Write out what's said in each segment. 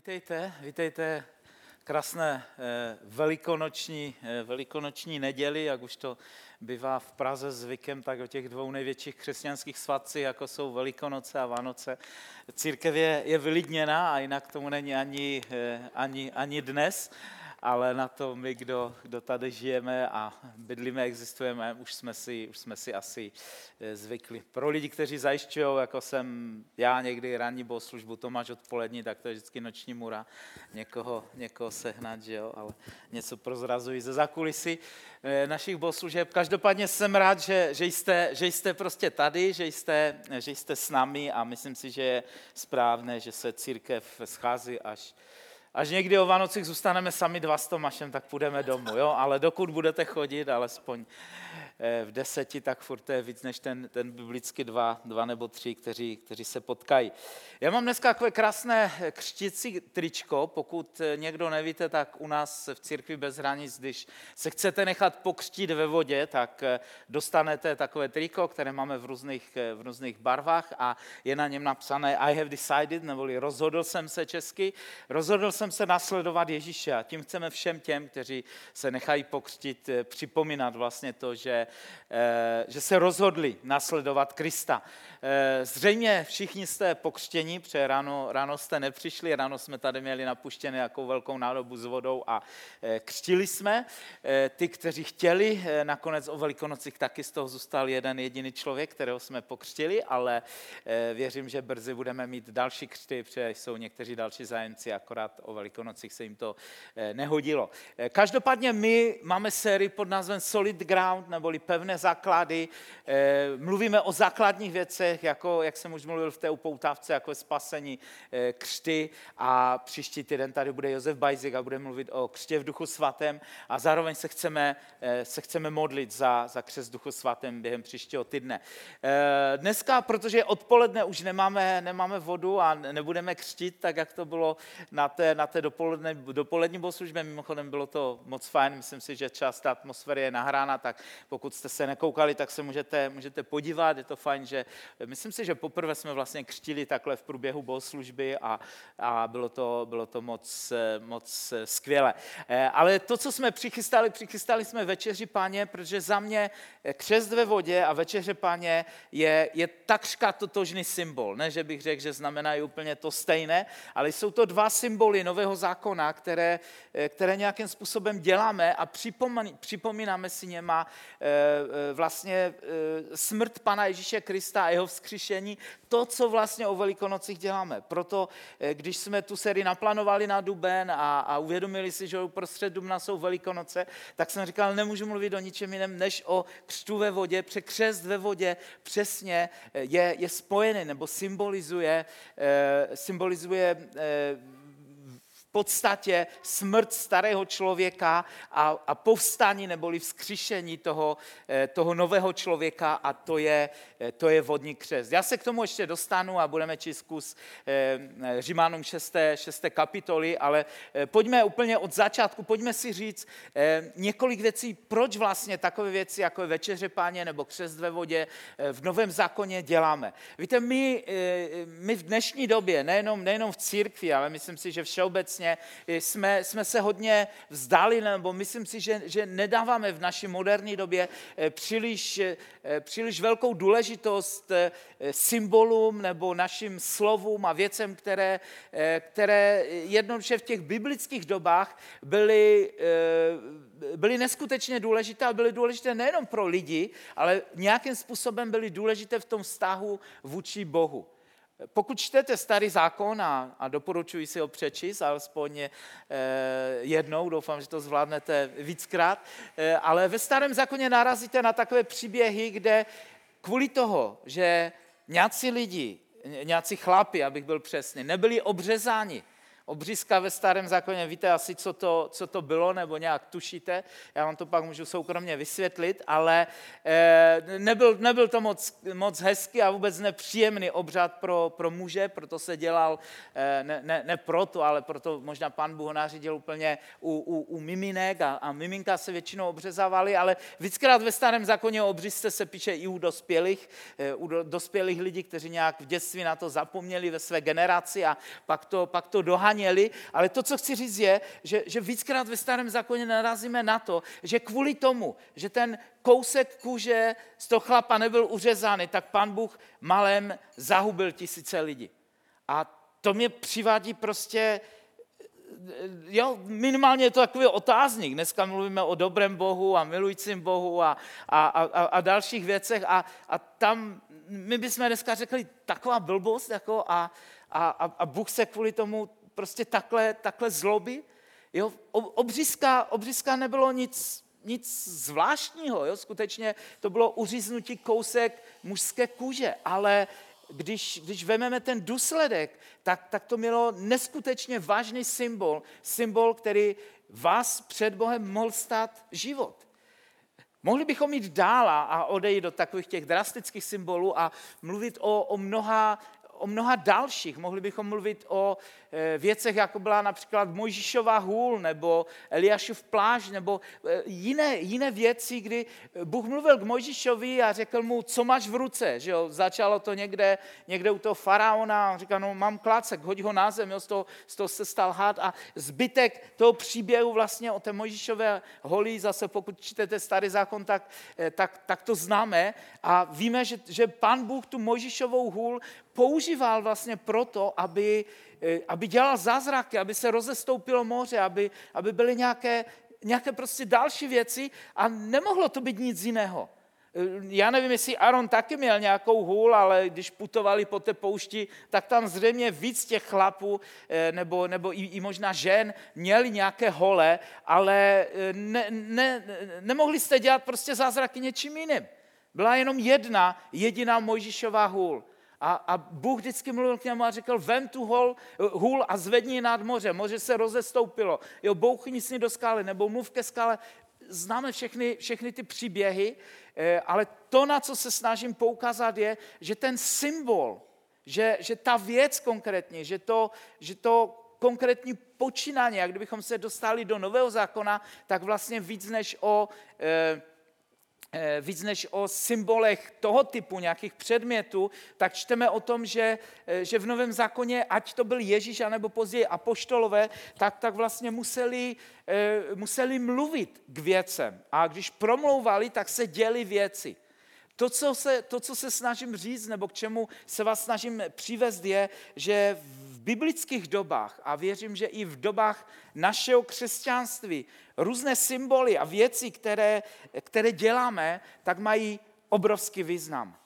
Vítejte, vítejte krásné eh, velikonoční, eh, velikonoční neděli, jak už to bývá v Praze zvykem, tak o těch dvou největších křesťanských svatcích, jako jsou Velikonoce a Vánoce. Církev je, je vylidněná a jinak tomu není ani, eh, ani, ani dnes ale na to my, kdo, kdo tady žijeme a bydlíme, existujeme, už jsme si, už jsme si asi eh, zvykli. Pro lidi, kteří zajišťují, jako jsem já někdy ranní bohoslužbu, Tomáš odpolední, tak to je vždycky noční mura, někoho, někoho sehnat, že jo, ale něco prozrazují ze zakulisy eh, našich bohoslužeb. Každopádně jsem rád, že, že, jste, že jste prostě tady, že jste, že jste s námi a myslím si, že je správné, že se církev schází až Až někdy o Vánocích zůstaneme sami dva s Tomášem, tak půjdeme domů, jo? ale dokud budete chodit, alespoň Eh, v deseti, tak furt to je víc než ten, ten biblicky dva, dva nebo tři, kteří, kteří se potkají. Já mám dneska takové krásné křtící tričko, pokud někdo nevíte, tak u nás v církvi bez hranic, když se chcete nechat pokřtít ve vodě, tak eh, dostanete takové triko, které máme v různých, eh, v různých barvách a je na něm napsané I have decided, neboli rozhodl jsem se česky, rozhodl jsem se nasledovat Ježíše a tím chceme všem těm, kteří se nechají pokřtít, připomínat vlastně to, že Eh, že se rozhodli nasledovat Krista. Eh, zřejmě všichni jste pokřtěni, protože ráno, ráno jste nepřišli, ráno jsme tady měli napuštěné jako velkou nádobu s vodou a eh, křtili jsme. Ty, kteří chtěli, nakonec o velikonocích taky z toho zůstal jeden jediný člověk, kterého jsme pokřtili, ale věřím, že brzy budeme mít další křty, protože jsou někteří další zájemci, akorát o velikonocích se jim to nehodilo. Každopádně my máme sérii pod názvem Solid Ground, neboli pevné základy. Eh, mluvíme o základních věcech, jako, jak jsem už mluvil v té upoutávce, jako spasení eh, křty a příští týden tady bude Josef Bajzik a bude mluvit o křtě v duchu svatém a zároveň se chceme, eh, se chceme modlit za, za křest duchu svatém během příštího týdne. Dneska, protože odpoledne už nemáme, nemáme vodu a nebudeme křtít, tak jak to bylo na té, na té dopoledne, dopolední bohoslužbě, mimochodem bylo to moc fajn, myslím si, že část atmosféry je nahrána, tak pokud jste se nekoukali, tak se můžete, můžete podívat, je to fajn, že myslím si, že poprvé jsme vlastně křtili takhle v průběhu bohoslužby a, a bylo to, bylo to moc, moc skvělé. Eh, ale to, co jsme přichystali, přichystali jsme večeři páně, protože za mě křest ve vodě a večeře páně je, je takřka totožný symbol. Ne, že bych řekl, že znamenají úplně to stejné, ale jsou to dva symboly nového zákona, které, které nějakým způsobem děláme a připomínáme si něma Eh, eh, vlastně eh, smrt Pana Ježíše Krista a jeho vzkříšení, to, co vlastně o Velikonocích děláme. Proto, když jsme tu sérii naplánovali na duben a, a uvědomili si, že uprostřed dubna jsou Velikonoce, tak jsem říkal, nemůžu mluvit o ničem jiném, než o křtu ve vodě, překřest ve vodě přesně je, je spojený nebo symbolizuje, symbolizuje podstatě smrt starého člověka a, a povstání neboli vzkříšení toho, eh, toho nového člověka a to je, eh, to je vodní křest. Já se k tomu ještě dostanu a budeme číst kus eh, Římanům 6. 6. kapitoly, ale pojďme úplně od začátku, pojďme si říct několik věcí, proč vlastně takové věci, jako večeře páně nebo křest ve vodě v Novém zákoně děláme. Víte, my, my v dnešní době, nejenom, nejenom v církvi, ale myslím si, že všeobecně obecně jsme, jsme se hodně vzdali, nebo myslím si, že, že nedáváme v naší moderní době eh, příliš, eh, příliš velkou důležitost eh, symbolům nebo našim slovům a věcem, které, které jednoduše v těch biblických dobách byly, byly neskutečně důležité a byly důležité nejenom pro lidi, ale nějakým způsobem byly důležité v tom vztahu vůči Bohu. Pokud čtete starý zákon a, a doporučuji si ho přečíst, alespoň e, jednou, doufám, že to zvládnete víckrát, e, ale ve starém zákoně narazíte na takové příběhy, kde kvůli toho, že nějací lidi, nějací chlapi, abych byl přesný, nebyli obřezáni, Obřízka ve starém zákoně, víte asi, co to, co to bylo, nebo nějak tušíte, já vám to pak můžu soukromně vysvětlit, ale eh, nebyl, nebyl to moc, moc hezký a vůbec nepříjemný obřad pro, pro muže, proto se dělal, eh, ne, ne, ne proto, ale proto možná pan Bůh nařídil úplně u, u, u miminek a, a miminka se většinou obřezávali, ale víckrát ve starém zákoně o obřízce se píše i u dospělých, eh, u dospělých lidí, kteří nějak v dětství na to zapomněli ve své generaci a pak to, pak to dohaní evangelii, ale to, co chci říct, je, že, že víckrát ve starém zákoně narazíme na to, že kvůli tomu, že ten kousek kůže z toho chlapa nebyl uřezány, tak pan Bůh malem zahubil tisíce lidí. A to mě přivádí prostě jo, minimálně je to takový otázník. Dneska mluvíme o dobrém Bohu a milujícím Bohu a, a, a, a dalších věcech a, a tam my bychom dneska řekli taková blbost jako a, a, a Bůh se kvůli tomu prostě takhle, takhle zlobí. Jo, obřízka, obřízka nebylo nic, nic zvláštního, jo? skutečně to bylo uříznutí kousek mužské kůže, ale když, když vezmeme ten důsledek, tak, tak to mělo neskutečně vážný symbol, symbol, který vás před Bohem mohl stát život. Mohli bychom jít dál a odejít do takových těch drastických symbolů a mluvit o, o mnoha o mnoha dalších. Mohli bychom mluvit o eh, věcech, jako byla například Mojžíšová hůl, nebo Eliášův pláž, nebo eh, jiné, jiné věci, kdy Bůh mluvil k Mojžíšovi a řekl mu, co máš v ruce. Že jo? Začalo to někde, někde u toho faraona, a říkal, no mám klácek, hoď ho na zem, jo? Z, toho, z toho se stal had a zbytek toho příběhu vlastně o té Mojžíšové holí, zase pokud čtete starý zákon, tak, eh, tak, tak to známe a víme, že, že pan Bůh tu Mojžíšovou hůl používal vlastně proto, aby, eh, aby dělal zázraky, aby se rozestoupilo moře, aby, aby byly nějaké, nějaké prostě další věci a nemohlo to být nic jiného. Eh, já nevím, jestli Aaron taky měl nějakou hůl, ale když putovali po té poušti, tak tam zřejmě víc těch chlapů eh, nebo, nebo i, i možná žen měli nějaké hole, ale ne, ne, nemohli jste dělat prostě zázraky něčím jiným. Byla jenom jedna, jediná Mojžíšová hůl. A, a Bůh vždycky mluvil k němu a řekl, vem tu hol, hůl a zvedni nad moře. Moře se rozestoupilo. Jo, bouchni s ní do skály, nebo mluv ke skále. Známe všechny, všechny ty příběhy, eh, ale to, na co se snažím poukázat, je, že ten symbol, že, že ta věc konkrétně, že to, že to konkrétní počínání, jak kdybychom se dostali do nového zákona, tak vlastně víc než o Eh, víc než o symbolech toho typu nějakých předmětů, tak čteme o tom, že, eh, že v Novém zákoně, ať to byl Ježíš, anebo později apoštolové, tak, tak vlastně museli, eh, museli mluvit k věcem. A když promlouvali, tak se děli věci. To co, se, to, co se snažím říct, nebo k čemu se vás snažím přivést, je, že biblických dobách, a věřím, že i v dobách našeho křesťanství, různé symboly a věci, které, které děláme, tak mají obrovský význam.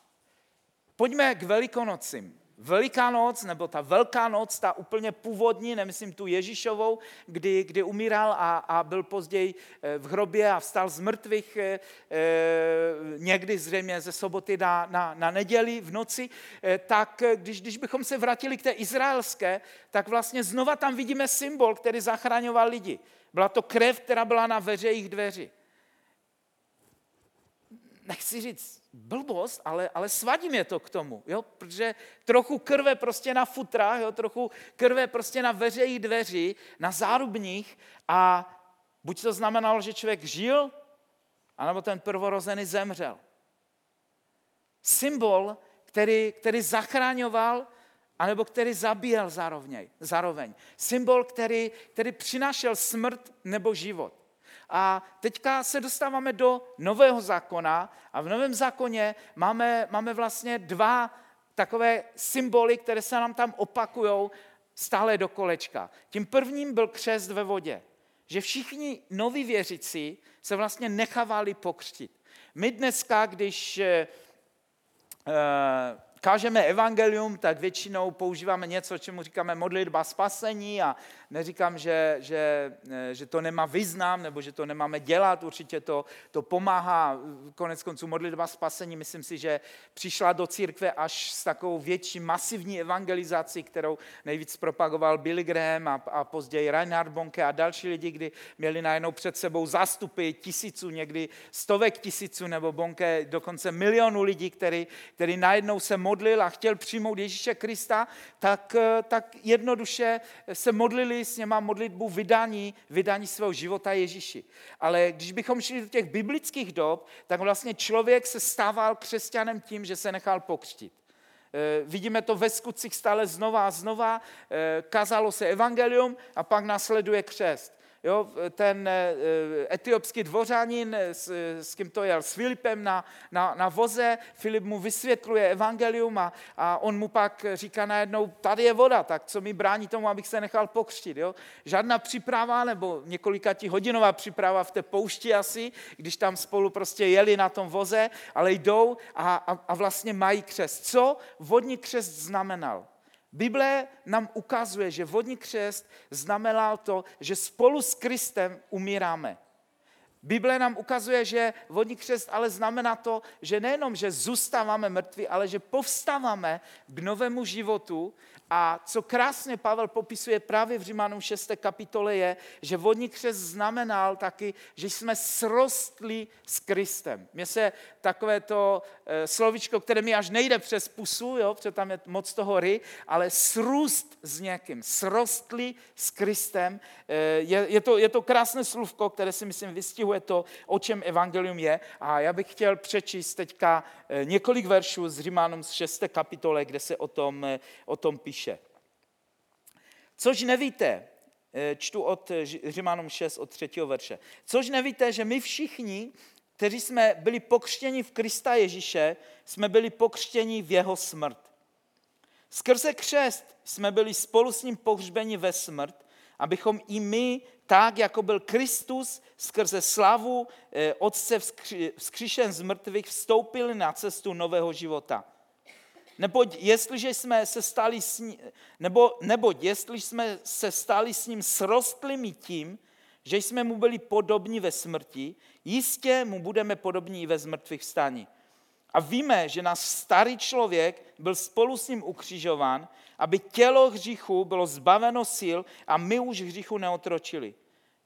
Pojďme k Velikonocím. Veliká noc, nebo ta velká noc, ta úplně původní, nemyslím tu Ježíšovou, kdy, kdy umíral a, a byl později eh, v hrobě a vstal z mrtvých e, někdy zřejmě ze soboty na, na, na neděli v noci, e, tak když, když bychom se vrátili k té izraelské, tak vlastně znova tam vidíme symbol, který zachraňoval lidi. Byla to krev, která byla na veřejích dveří. Nechci říct blbost, ale, ale svadím je to k tomu, jo? protože trochu krve prostě na futrách, jo? trochu krve prostě na veřejích dveří, na zárubních a buď to znamenalo, že člověk žil, anebo ten prvorozený zemřel. Symbol, který, který zachráňoval anebo který zabíjel zároveň. zároveň. Symbol, který, který přinášel smrt nebo život. A teďka se dostáváme do nového zákona a v novém zákoně máme, máme vlastně dva takové symboly, které se nám tam opakují stále do kolečka. Tím prvním byl křest ve vodě. Že všichni noví věřící se vlastně nechávali pokřtit. My dneska, když eh, kážeme evangelium, tak většinou používáme něco, čemu říkáme modlitba spasení a neříkám, že, že, eh, že to nemá význam nebo že to nemáme dělat, určitě to, to pomáhá. Konec konců modlitba spasení, myslím si, že přišla do církve až s takovou větší masivní evangelizací, kterou nejvíc propagoval Billy Graham a, a později Reinhard Bonke a další lidi, kdy měli najednou před sebou zástupy tisíců, někdy stovek tisíců nebo Bonke dokonce milionů lidí, který, který najednou se modlil a chtěl přijmout Ježíše Krista, tak, eh, tak jednoduše se modlili s něma modlitbu vydání, vydání svého života Ježíši. Ale když bychom šli do těch biblických dob, tak vlastně člověk se stával křesťanem tím, že se nechal pokřtit. vidíme to ve skutcích stále znova a znova. Kazalo se evangelium a pak následuje křest. Jo, ten eh, etiopský dvořanin, s, s kým to jel, s Filipem na, na, na voze, Filip mu vysvětluje evangelium a, a on mu pak říká najednou, tady je voda, tak co mi brání tomu, abych se nechal pokřtit. Jo? Žádná příprava nebo několika hodinová příprava v té poušti asi, když tam spolu prostě jeli na tom voze, ale jdou a, a, a vlastně mají křest. Co vodní křest znamenal? Bible nám ukazuje, že vodní křest znamená to, že spolu s Kristem umíráme. Bible nám ukazuje, že vodní křest ale znamená to, že nejenom, že zůstáváme mrtví, ale že povstáváme k novému životu a co krásně Pavel popisuje právě v Římanům 6. kapitole je, že vodní křest znamenal taky, že jsme srostli s Kristem. Mně se takové to eh, slovičko, které mi až nejde přes pusu, jo, protože tam je moc toho ry, ale srůst s někým, srostli s Kristem. Eh, je, je, to, je to krásné slůvko, které si myslím vystihuje to, o čem evangelium je. A já bych chtěl přečíst teďka eh, několik veršů z Římanům z 6. kapitole, kde se o tom, o tom píše. Což nevíte, čtu od Římanům 6, od 3. verše. Což nevíte, že my všichni, kteří jsme byli pokřtěni v Krista Ježíše, jsme byli pokřtěni v jeho smrt. Skrze křest jsme byli spolu s ním pohřbeni ve smrt, abychom i my, tak jako byl Kristus skrze slavu eh, Otce vzkříšen z mrtvých, vstoupili na cestu nového života. Neboť jestliže jsme se stali s ním, nebo, neboť jestli jsme se stali s ním srostlými tím, že jsme mu byli podobní ve smrti, jistě mu budeme podobní i ve zmrtvých vstání. A víme, že náš starý člověk byl spolu s ním ukřižován, aby tělo hříchu bylo zbaveno sil a my už hříchu neotročili.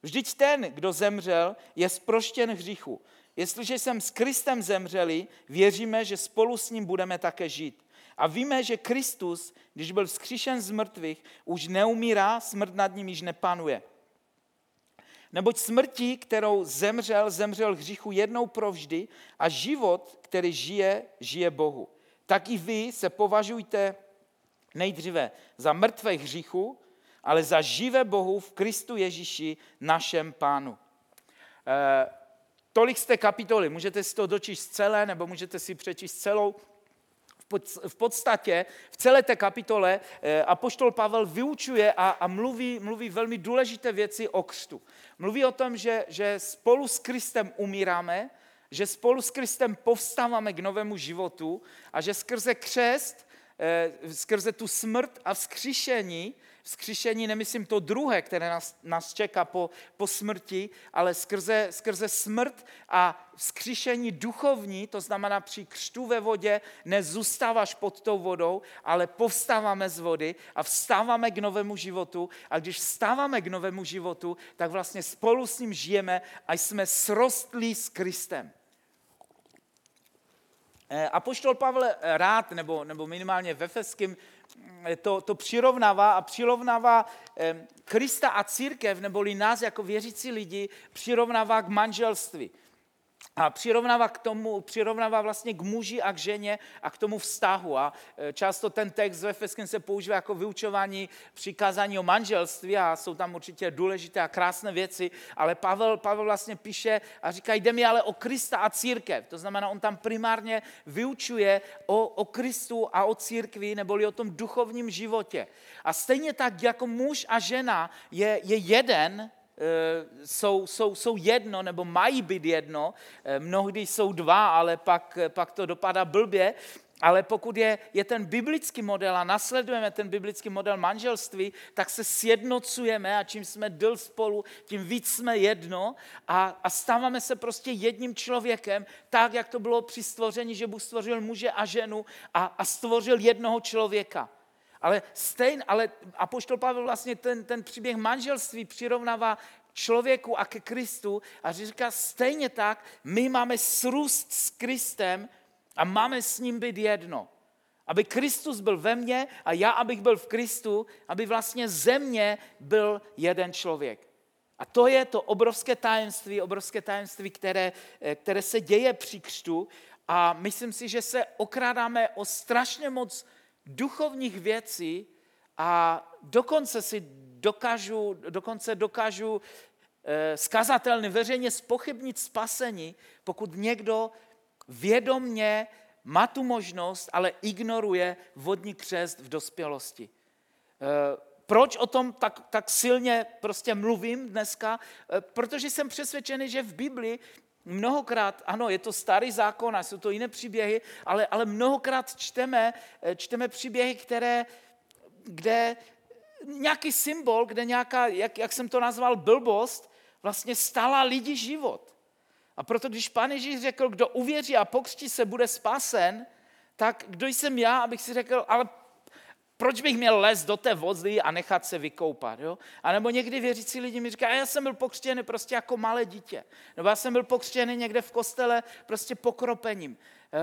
Vždyť ten, kdo zemřel, je zproštěn hříchu. Jestliže jsem s Kristem zemřeli, věříme, že spolu s ním budeme také žít. A víme, že Kristus, když byl vzkříšen z mrtvých, už neumírá, smrt nad ním již nepanuje. Neboť smrtí, kterou zemřel, zemřel hříchu jednou provždy a život, který žije, žije Bohu. Tak i vy se považujte nejdříve za mrtvé hříchu, ale za živé Bohu v Kristu Ježíši, našem pánu. E, tolik z té kapitoly. Můžete si to dočíst celé, nebo můžete si přečíst celou v podstatě v celé té kapitole eh, apoštol Pavel vyučuje a, a mluví, mluví velmi důležité věci o křtu. Mluví o tom, že, že spolu s Kristem umíráme, že spolu s Kristem povstáváme k novému životu a že skrze křest, skrze tu smrt a vzkříšení Vzkříšení nemyslím to druhé, které nás, nás čeká po, po smrti, ale skrze, skrze smrt a vzkříšení duchovní, to znamená při křtu ve vodě, nezůstáváš pod tou vodou, ale povstáváme z vody a vstáváme k novému životu. A když vstáváme k novému životu, tak vlastně spolu s ním žijeme a jsme srostlí s Kristem. Eh, Apoštol Pavel rád, nebo, nebo minimálně ve Feským, Eh, to, to přirovnává a přirovnává eh, Krista a církev, neboli nás jako věřící lidi, přirovnává k manželství. A přirovnává k tomu, přirovnává vlastně k muži a k ženě a k tomu vztahu. A e, často ten text ve Efeském se používá jako vyučování přikázání o manželství a jsou tam určitě důležité a krásné věci, ale Pavel, Pavel vlastně píše a říká, jde mi ale o Krista a církev. To znamená, on tam primárně vyučuje o, o Kristu a o církvi, neboli o tom duchovním životě. A stejně tak jako muž a žena je, je jeden, jsou, jsou, jsou jedno nebo mají být jedno, eh, mnohdy jsou dva, ale pak, pak to dopadá blbě, ale pokud je, je ten biblický model a nasledujeme ten biblický model manželství, tak se sjednocujeme a čím jsme dl spolu, tím víc jsme jedno. A, a stáváme se prostě jedním člověkem, tak, jak to bylo při stvoření, že Bůh stvořil muže a ženu a, a stvořil jednoho člověka. Ale stejn, ale Apoštol Pavel vlastně ten, ten příběh manželství přirovnává člověku a ke Kristu a říká stejně tak, my máme srůst s Kristem a máme s ním být jedno. Aby Kristus byl ve mně a já, abych byl v Kristu, aby vlastně ze mě byl jeden člověk. A to je to obrovské tajemství, obrovské tajemství, které, které se děje při křtu a myslím si, že se okrádáme o strašně moc duchovních věcí a dokonce si dokážu, dokonce dokážu eh, skazatelně veřejně spochybnit spasení, pokud někdo vědomně má tu možnost, ale ignoruje vodní křest v dospělosti. Eh, proč o tom tak, tak silně prostě mluvím dneska? Eh, protože jsem přesvědčený, že v Biblii mnohokrát, ano, je to starý zákon a jsou to jiné příběhy, ale, ale mnohokrát čteme, eh, čteme příběhy, které, kde nějaký symbol, kde nějaká, jak, jak jsem to nazval, blbost, vlastně stala lidi život. A proto, když pán Ježíš řekl, kdo uvěří a pokřtí se, bude spasen, tak kdo jsem já, abych si řekl, ale proč bych měl les do té vody a nechat se vykoupat? Jo? A nebo někdy věřící lidi mi říkají, já jsem byl pokřtěný prostě jako malé dítě. Nebo já jsem byl pokřtěný někde v kostele prostě pokropením. Eh,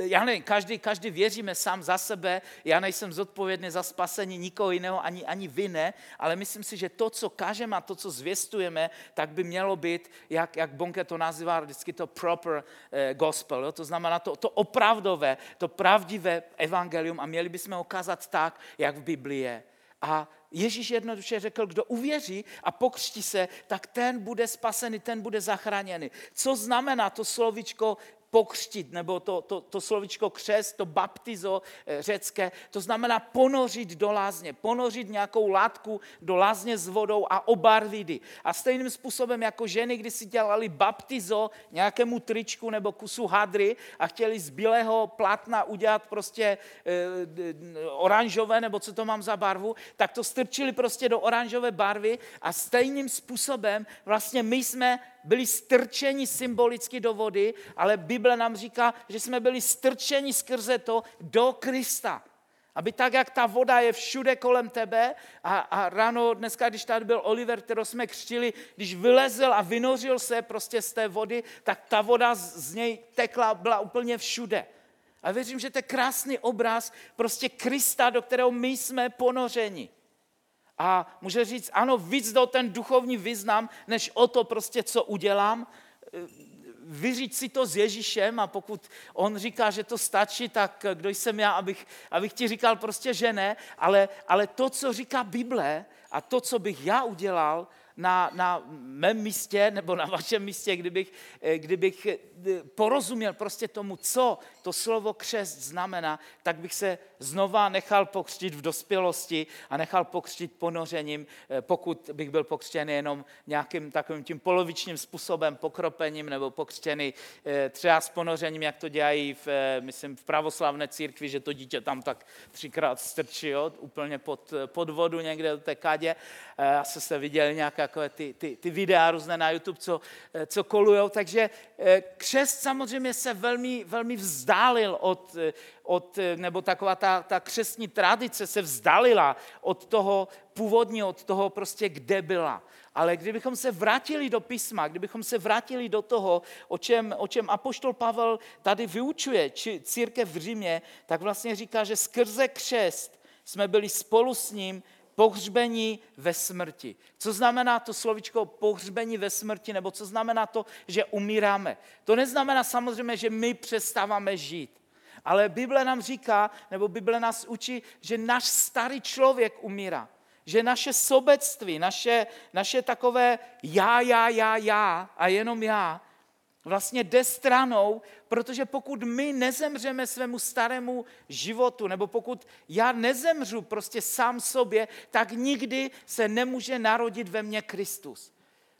eh, já nevím, každý, každý věříme sám za sebe, já nejsem zodpovědný za spasení nikoho jiného, ani, ani vy ne, ale myslím si, že to, co kažeme a to, co zvěstujeme, tak by mělo být, jak, jak Bonke to nazývá vždycky to proper eh, gospel, jo? to znamená to, to opravdové, to pravdivé evangelium a měli bychom ho kázat tak, jak v Biblii je. A Ježíš jednoduše řekl, kdo uvěří a pokřtí se, tak ten bude spasený, ten bude zachráněný. Co znamená to slovičko pokřtit, nebo to, to, to slovičko křest, to baptizo eh, řecké, to znamená ponořit do lázně, ponořit nějakou látku do lázně s vodou a obarvit A stejným způsobem jako ženy, když si dělali baptizo nějakému tričku nebo kusu hadry a chtěli z bílého plátna udělat prostě e, oranžové, nebo co to mám za barvu, tak to strčili prostě do oranžové barvy a stejným způsobem vlastně my jsme byli strčeni symbolicky do vody, ale Bible nám říká, že jsme byli strčeni skrze to do Krista. Aby tak, jak ta voda je všude kolem tebe a, a ráno, dneska, když tady byl Oliver, kterou jsme křtili, když vylezl a vynořil se prostě z té vody, tak ta voda z, z něj tekla, byla úplně všude. A věřím, že to je krásný obraz prostě Krista, do kterého my jsme ponořeni. A může říct, ano, víc do ten duchovní význam, než o to prostě, co udělám. Vyříct si to s Ježíšem a pokud on říká, že to stačí, tak kdo jsem já, abych, abych ti říkal prostě, že ne. Ale, ale to, co říká Bible a to, co bych já udělal, na, na mém místě nebo na vašem místě, kdybych, eh, kdybych eh, porozuměl prostě tomu, co to slovo křest znamená, tak bych se znova nechal pokřtít v dospělosti a nechal pokřtít ponořením, eh, pokud bych byl pokřtěný jenom nějakým takovým tím polovičním způsobem, pokropením nebo pokřtěný třeba s ponořením, jak to dělají v, myslím, v pravoslavné církvi, že to dítě tam tak třikrát strčí, jo, úplně pod, pod vodu někde do té kadě. Jsem se viděl nějaké takové ty, ty, ty videa různé na YouTube, co, eh, co kolujou. Takže eh, křest samozřejmě se velmi, velmi vzdálil od, od, nebo taková ta, ta křestní tradice se vzdálila od toho původního, od toho prostě, kde byla. Ale kdybychom se vrátili do písma, kdybychom se vrátili do toho, o čem, o čem apoštol Pavel tady vyučuje či církev v Římě, tak vlastně říká, že skrze křest jsme byli spolu s ním pohřbení ve smrti. Co znamená to slovičko pohřbení ve smrti, nebo co znamená to, že umíráme? To neznamená samozřejmě, že my přestáváme žít. Ale Bible nám říká, nebo Bible nás učí, že náš starý člověk umírá. Že naše sobectví, naše, naše takové já, já, já, já a jenom já, vlastně jde stranou, protože pokud my nezemřeme svému starému životu, nebo pokud já nezemřu prostě sám sobě, tak nikdy se nemůže narodit ve mně Kristus.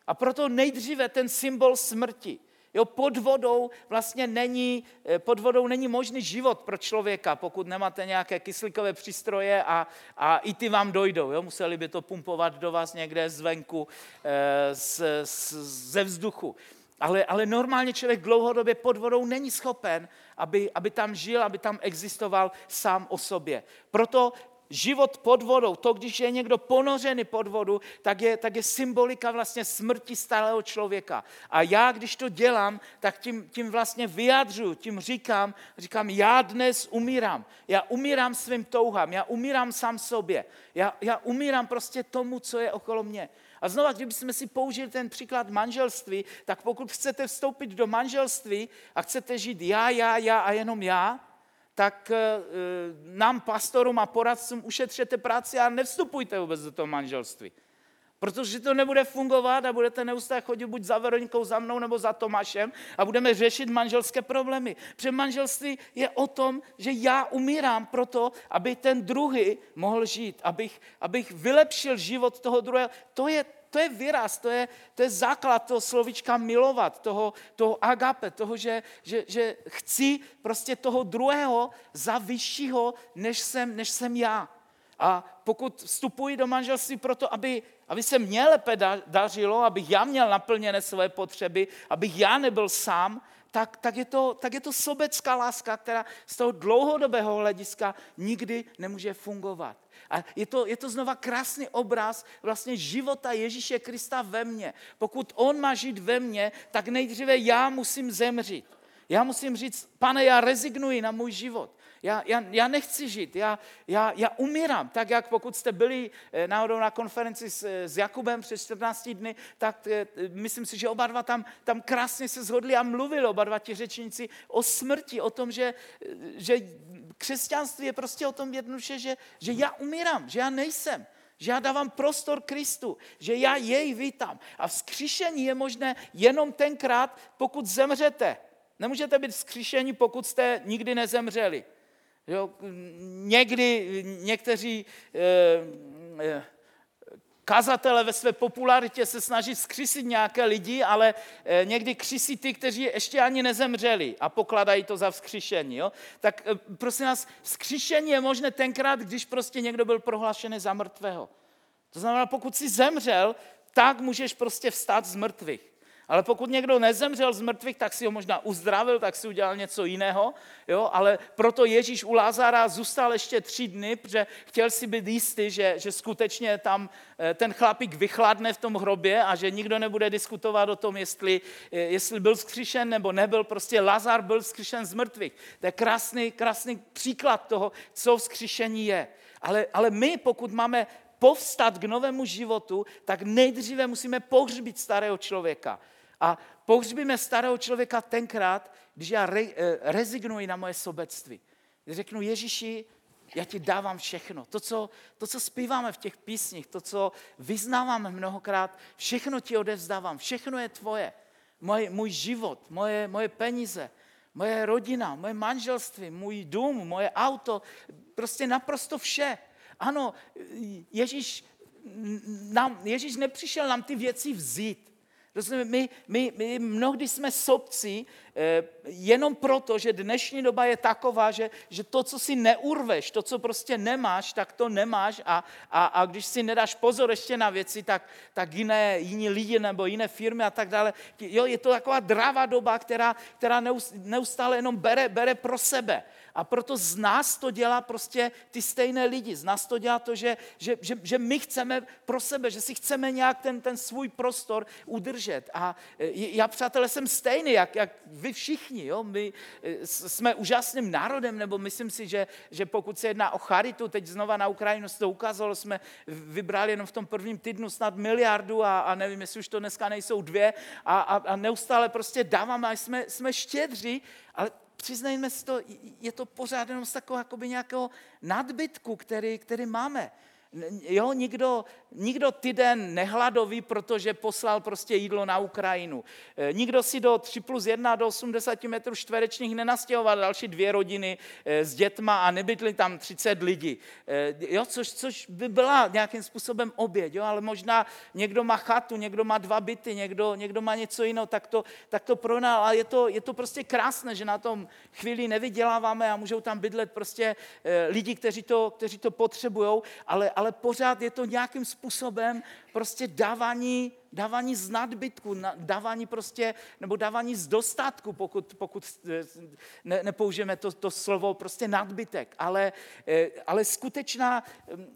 A proto nejdříve ten symbol smrti. Jo, pod vodou vlastně není, eh, pod vodou není možný život pro člověka, pokud nemáte nějaké kyslíkové přístroje a, a i ty vám dojdou. Jo? Museli by to pumpovat do vás někde zvenku e, z, z, ze vzduchu. Ale, ale normálně člověk dlouhodobě pod vodou není schopen, aby, aby tam žil, aby tam existoval sám o sobě. Proto život pod vodou, to, když je někdo ponořený pod vodu, tak je, tak je symbolika vlastně smrti starého člověka. A já, když to dělám, tak tím, tím vlastně vyjadřu, tím říkám, říkám, já dnes umírám. Já umírám svým touhám, já umírám sám sobě. Já, já umírám prostě tomu, co je okolo mě. A znova, kdybychom si použili ten příklad manželství, tak pokud chcete vstoupit do manželství a chcete žít já, já, já a jenom já, tak e, nám, pastorům a poradcům, ušetřete práci a nevstupujte vůbec do toho manželství. Protože to nebude fungovat a budete neustále chodit buď za Veronikou, za mnou nebo za Tomášem a budeme řešit manželské problémy. Protože manželství je o tom, že já umírám proto, aby ten druhý mohl žít, abych, abych vylepšil život toho druhého. To je, to je výraz, to je, to je základ toho slovička milovat, toho, toho agape, toho, že, že, že chci prostě toho druhého za vyššího, než jsem, než jsem já. A pokud vstupuji do manželství proto, aby, aby se mně lépe dařilo, abych já měl naplněné své potřeby, abych já nebyl sám, tak, tak, je to, tak je to sobecká láska, která z toho dlouhodobého hlediska nikdy nemůže fungovat. A je to, je to znova krásný obraz vlastně života Ježíše Krista ve mně. Pokud on má žít ve mně, tak nejdříve já musím zemřít. Já musím říct, pane, já rezignuji na můj život. Já, já, já nechci žít, já, já, já umírám. Tak jak pokud jste byli eh, náhodou na konferenci s, eh, s Jakubem před 14 dny, tak eh, myslím si, že oba dva tam, tam krásně se zhodli a mluvili, oba dva ti řečníci, o smrti, o tom, že, že křesťanství je prostě o tom jednoduše, že, že já umírám, že já nejsem že já dávám prostor Kristu, že já jej vítám. A vzkříšení je možné jenom tenkrát, pokud zemřete. Nemůžete být vzkříšení, pokud jste nikdy nezemřeli. Jo, někdy někteří eh, eh, kazatele ve své popularitě se snaží zkřísit nějaké lidi, ale eh, někdy křisí ty, kteří ještě ani nezemřeli a pokladají to za vzkříšení. Jo? Tak prosím nás, vzkříšení je možné tenkrát, když prostě někdo byl prohlášený za mrtvého. To znamená, pokud si zemřel, tak můžeš prostě vstát z mrtvých. Ale pokud někdo nezemřel z mrtvých, tak si ho možná uzdravil, tak si udělal něco jiného. Jo? Ale proto Ježíš u Lázara zůstal ještě tři dny, protože chtěl si být jistý, že, že skutečně tam eh, ten chlapík vychladne v tom hrobě a že nikdo nebude diskutovat o tom, jestli, eh, jestli byl zkříšen nebo nebyl. Prostě Lazar byl zkříšen z mrtvých. To je krásný, krásný příklad toho, co vzkříšení je. Ale, ale my, pokud máme povstat k novému životu, tak nejdříve musíme pohřbit starého člověka. A pohřbíme starého člověka tenkrát, když já re, eh, rezignuji na moje sobectví. Řeknu Ježíši, já ti dávám všechno. To co, to, co zpíváme v těch písních, to, co vyznáváme mnohokrát, všechno ti odevzdávám, všechno je tvoje. Můj, můj život, moje, moje peníze, moje rodina, moje manželství, můj dům, moje auto, prostě naprosto vše. Ano, Ježíš, nám, Ježíš nepřišel nám ty věci vzít. My, my, my mnohdy jsme sobci jenom proto, že dnešní doba je taková, že, že to, co si neurveš, to, co prostě nemáš, tak to nemáš a, a, a když si nedáš pozor ještě na věci, tak, tak jiné, jiní lidi nebo jiné firmy a tak dále. Jo, je to taková dravá doba, která, která neustále jenom bere, bere pro sebe. A proto z nás to dělá prostě ty stejné lidi. Z nás to dělá to, že, že, že, že my chceme pro sebe, že si chceme nějak ten, ten svůj prostor udržet. A e, já, přátelé, jsem stejný, jak, jak vy všichni. Jo? My e, jsme úžasným národem, nebo myslím si, že, že pokud se jedná o charitu, teď znova na Ukrajinu se to ukázalo, jsme vybrali jenom v tom prvním týdnu snad miliardu a, a nevím, jestli už to dneska nejsou dvě a, a, a neustále prostě dáváme a jsme, jsme štědří, ale přiznejme si to, je to pořád jenom z takového jakoby nějakého nadbytku, který, který máme. Jo, nikdo, nikdo týden nehladoví, protože poslal prostě jídlo na Ukrajinu. E, nikdo si do 3 plus 1 do 80 metrů čtverečních nenastěhoval další dvě rodiny e, s dětma a nebytli tam 30 lidí. E, jo, což, což by byla nějakým způsobem oběť, jo, ale možná někdo má chatu, někdo má dva byty, někdo, někdo má něco jiného, tak to, tak to pronal. A je to, je to prostě krásné, že na tom chvíli nevyděláváme a můžou tam bydlet prostě lidi, kteří to, kteří to potřebují, ale, ale ale pořád je to nějakým způsobem prostě dávání, dávání z nadbytku, dávání prostě, nebo dávání z dostatku, pokud, pokud eh, ne, nepoužijeme to, to slovo prostě nadbytek. Ale, eh, ale skutečná,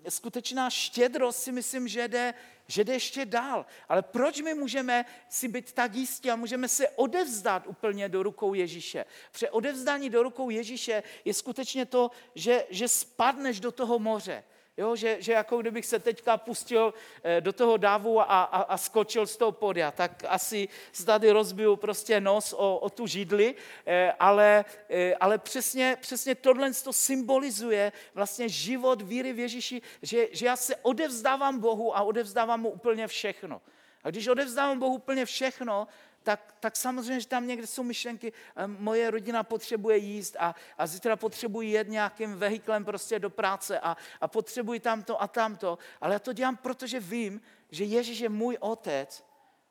eh, skutečná štědrost si myslím, že jde, že jde ještě dál. Ale proč my můžeme si být tak jistí a můžeme se odevzdat úplně do rukou Ježíše? Protože odevzdání do rukou Ježíše je skutečně to, že, že spadneš do toho moře Jo, že, že jako kdybych se teďka pustil eh, do toho dávu a, a, a skočil z toho podia, tak asi tady rozbiju prostě nos o, o tu židli, eh, ale, eh, ale přesně, přesně tohle to symbolizuje vlastně život víry v Ježíši, že, že já se odevzdávám Bohu a odevzdávám mu úplně všechno. A když odevzdávám Bohu úplně všechno, tak, tak samozřejmě, že tam někde jsou myšlenky, moje rodina potřebuje jíst a, a zítra potřebuji jet nějakým vehiklem prostě do práce a, a potřebuji tamto a tamto. Ale já to dělám, protože vím, že Ježíš je můj otec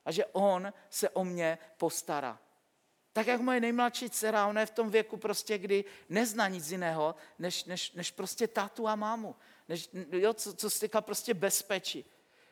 a že on se o mě postará. Tak jak moje nejmladší dcera, ona je v tom věku prostě, kdy nezná nic jiného, než, než, než prostě tátu a mámu. Než, jo, co, co se týká prostě bezpečí.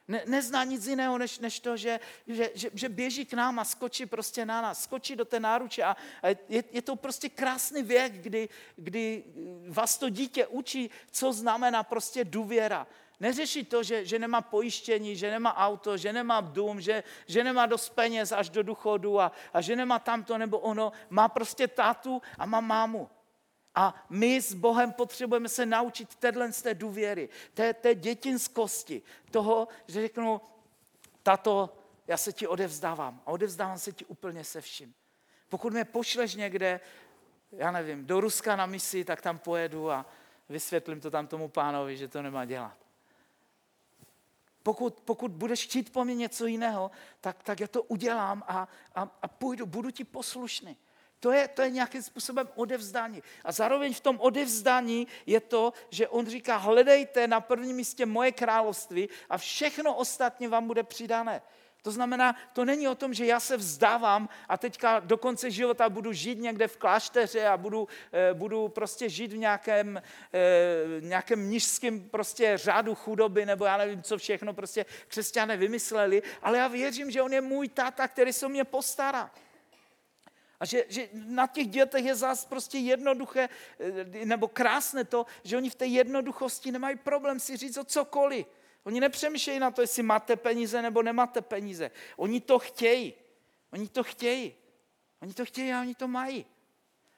Ne, nezná nic jiného, než, než to, že, že, že, že běží k nám a skočí prostě na nás, skočí do té náruče a, a je, je to prostě krásný věk, kdy, kdy vás to dítě učí, co znamená prostě důvěra. Neřeší to, že, že nemá pojištění, že nemá auto, že nemá dům, že, že nemá dost peněz až do důchodu a, a že nemá tamto nebo ono. Má prostě tátu a má mámu. A my s Bohem potřebujeme se naučit téhle z té důvěry, té, té dětinskosti, toho, že řeknu, tato, já se ti odevzdávám a odevzdávám se ti úplně se vším. Pokud mě pošleš někde, já nevím, do Ruska na misi, tak tam pojedu a vysvětlím to tam tomu pánovi, že to nemá dělat. Pokud, pokud budeš chtít po mně něco jiného, tak, tak já to udělám a, a, a půjdu, budu ti poslušný. To je, to je nějakým způsobem odevzdání. A zároveň v tom odevzdání je to, že on říká, hledejte na prvním místě moje království a všechno ostatní vám bude přidané. To znamená, to není o tom, že já se vzdávám a teďka do konce života budu žít někde v klášteře a budu, eh, budu prostě žít v nějakém, eh, nějakém nižském prostě řádu chudoby, nebo já nevím, co všechno prostě křesťané vymysleli, ale já věřím, že on je můj táta, který se o mě postará. A že, že na těch dětech je zás prostě jednoduché, eh, nebo krásné to, že oni v té jednoduchosti nemají problém si říct o cokoliv. Oni nepřemýšlejí na to, jestli máte peníze nebo nemáte peníze. Oni to chtějí. Oni to chtějí. Oni to chtějí a oni to mají.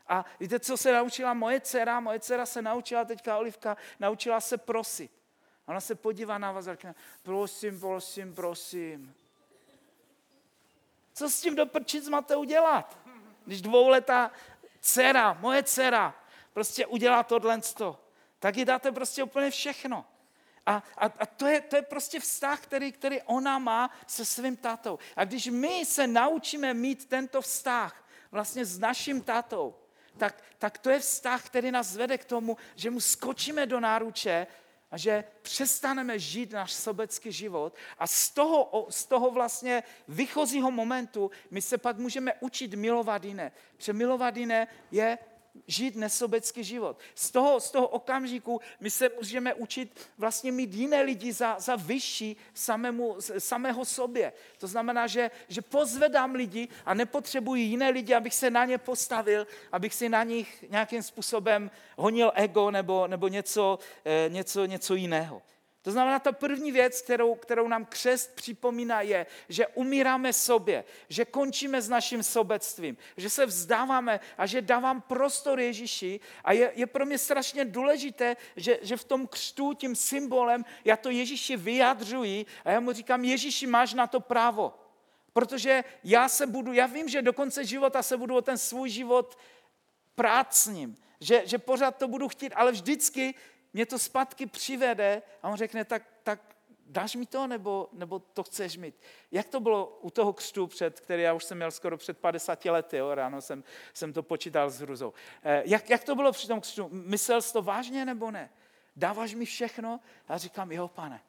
A víte, co se naučila moje dcera? Moje dcera se naučila, teďka Olivka, naučila se prosit. Ona se podívá na vás a řekne, prosím, prosím, prosím. Co s tím do máte udělat? Když dvouletá dcera, moje dcera, prostě udělá tohle, tak jí dáte prostě úplně všechno. A, a, a to, je, to je prostě vztah, který, který ona má se svým tátou. A když my se naučíme mít tento vztah vlastně s naším tátou, tak, tak to je vztah, který nás vede k tomu, že mu skočíme do náruče a že přestaneme žít náš sobecký život a z toho, z toho vlastně vychozího momentu my se pak můžeme učit milovat jiné. Protože milovat jiné je žít nesobecký život. Z toho, z toho okamžiku my se můžeme učit vlastně mít jiné lidi za, za vyšší samému, samého sobě. To znamená, že, že pozvedám lidi a nepotřebuji jiné lidi, abych se na ně postavil, abych si na nich nějakým způsobem honil ego nebo, nebo něco, eh, něco, něco jiného. To znamená, ta první věc, kterou, kterou nám křest připomíná, je, že umíráme sobě, že končíme s naším sobectvím, že se vzdáváme a že dávám prostor Ježíši. A je, je pro mě strašně důležité, že, že v tom křtu, tím symbolem, já to Ježíši vyjadřuji a já mu říkám, Ježíši, máš na to právo. Protože já se budu, já vím, že do konce života se budu o ten svůj život prát s ním. Že, že pořád to budu chtít, ale vždycky mě to zpátky přivede a on řekne, tak, tak dáš mi to, nebo, nebo to chceš mít? Jak to bylo u toho křtu, před, který já už jsem měl skoro před 50 lety, jo? ráno jsem, jsem to počítal s hruzou. Eh, jak, jak to bylo při tom křtu? Myslel jsi to vážně nebo ne? Dáváš mi všechno? A já říkám, jo, pane.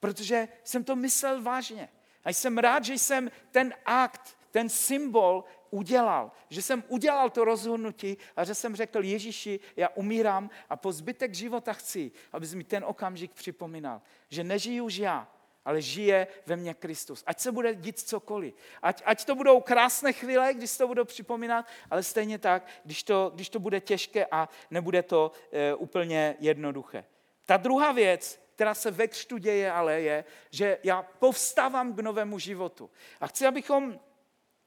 Protože jsem to myslel vážně. A jsem rád, že jsem ten akt, ten symbol udělal. Že jsem udělal to rozhodnutí a že jsem řekl, Ježíši, já umírám a po zbytek života chci, abys mi ten okamžik připomínal, že nežiju už já, ale žije ve mně Kristus. Ať se bude dít cokoliv. Ať, ať to budou krásné chvíle, když to budou připomínat, ale stejně tak, když to, když to bude těžké a nebude to e, úplně jednoduché. Ta druhá věc, která se ve křtu děje, ale je, že já povstávám k novému životu. A chci, abychom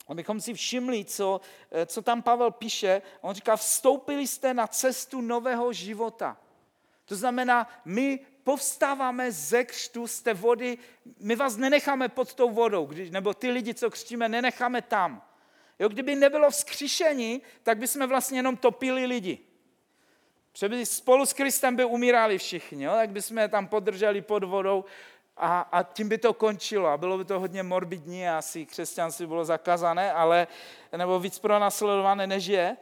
abychom si všimli, co, eh, co tam Pavel píše. On říká, vstoupili jste na cestu nového života. To znamená, my povstáváme ze křtu z té vody, my vás nenecháme pod tou vodou, když, nebo ty lidi, co křtíme, nenecháme tam. Jo, kdyby nebylo vzkříšení, tak bychom vlastně jenom topili lidi. Třeba spolu s Kristem by umírali všichni, jo? tak bychom je tam podrželi pod vodou a, a tím by to končilo. A bylo by to hodně morbidní, asi křesťanství bylo zakazané, ale, nebo víc pronásledované než je.